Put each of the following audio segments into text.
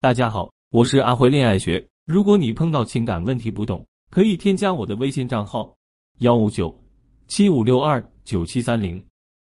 大家好，我是阿辉恋爱学。如果你碰到情感问题不懂，可以添加我的微信账号幺五九七五六二九七三零。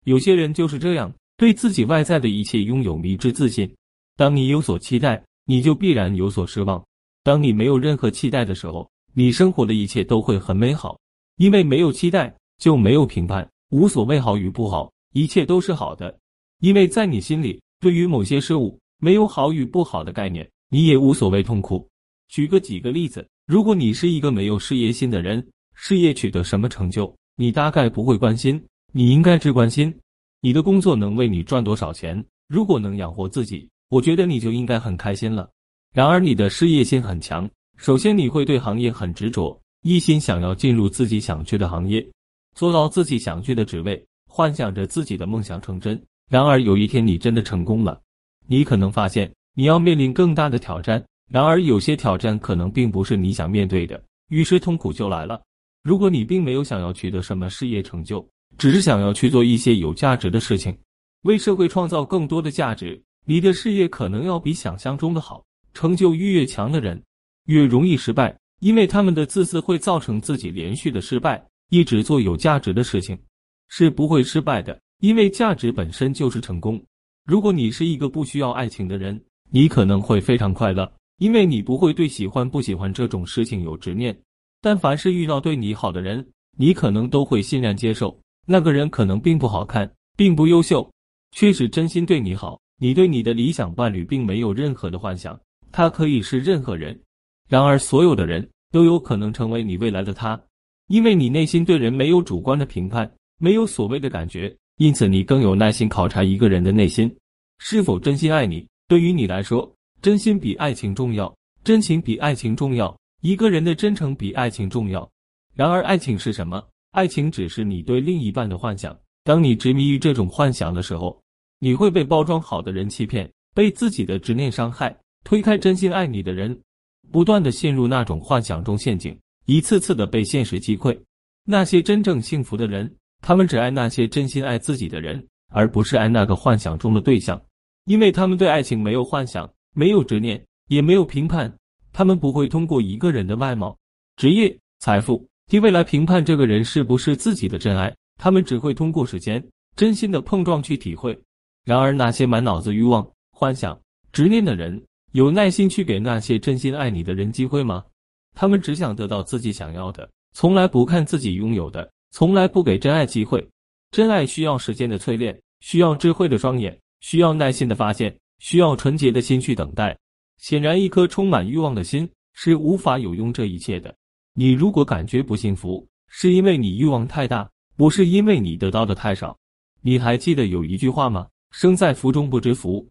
有些人就是这样，对自己外在的一切拥有迷之自信。当你有所期待，你就必然有所失望；当你没有任何期待的时候，你生活的一切都会很美好。因为没有期待，就没有评判，无所谓好与不好，一切都是好的。因为在你心里，对于某些事物。没有好与不好的概念，你也无所谓痛苦。举个几个例子，如果你是一个没有事业心的人，事业取得什么成就，你大概不会关心。你应该只关心你的工作能为你赚多少钱。如果能养活自己，我觉得你就应该很开心了。然而，你的事业心很强，首先你会对行业很执着，一心想要进入自己想去的行业，做到自己想去的职位，幻想着自己的梦想成真。然而，有一天你真的成功了。你可能发现你要面临更大的挑战，然而有些挑战可能并不是你想面对的，于是痛苦就来了。如果你并没有想要取得什么事业成就，只是想要去做一些有价值的事情，为社会创造更多的价值，你的事业可能要比想象中的好。成就欲越强的人，越容易失败，因为他们的自私会造成自己连续的失败。一直做有价值的事情，是不会失败的，因为价值本身就是成功。如果你是一个不需要爱情的人，你可能会非常快乐，因为你不会对喜欢不喜欢这种事情有执念。但凡是遇到对你好的人，你可能都会欣然接受。那个人可能并不好看，并不优秀，却是真心对你好。你对你的理想伴侣并没有任何的幻想，他可以是任何人。然而，所有的人都有可能成为你未来的他，因为你内心对人没有主观的评判，没有所谓的感觉，因此你更有耐心考察一个人的内心。是否真心爱你？对于你来说，真心比爱情重要，真情比爱情重要。一个人的真诚比爱情重要。然而，爱情是什么？爱情只是你对另一半的幻想。当你执迷于这种幻想的时候，你会被包装好的人欺骗，被自己的执念伤害，推开真心爱你的人，不断的陷入那种幻想中陷阱，一次次的被现实击溃。那些真正幸福的人，他们只爱那些真心爱自己的人，而不是爱那个幻想中的对象。因为他们对爱情没有幻想，没有执念，也没有评判。他们不会通过一个人的外貌、职业、财富、地位来评判这个人是不是自己的真爱。他们只会通过时间、真心的碰撞去体会。然而，那些满脑子欲望、幻想、执念的人，有耐心去给那些真心爱你的人机会吗？他们只想得到自己想要的，从来不看自己拥有的，从来不给真爱机会。真爱需要时间的淬炼，需要智慧的双眼。需要耐心的发现，需要纯洁的心去等待。显然，一颗充满欲望的心是无法有用这一切的。你如果感觉不幸福，是因为你欲望太大，不是因为你得到的太少。你还记得有一句话吗？生在福中不知福，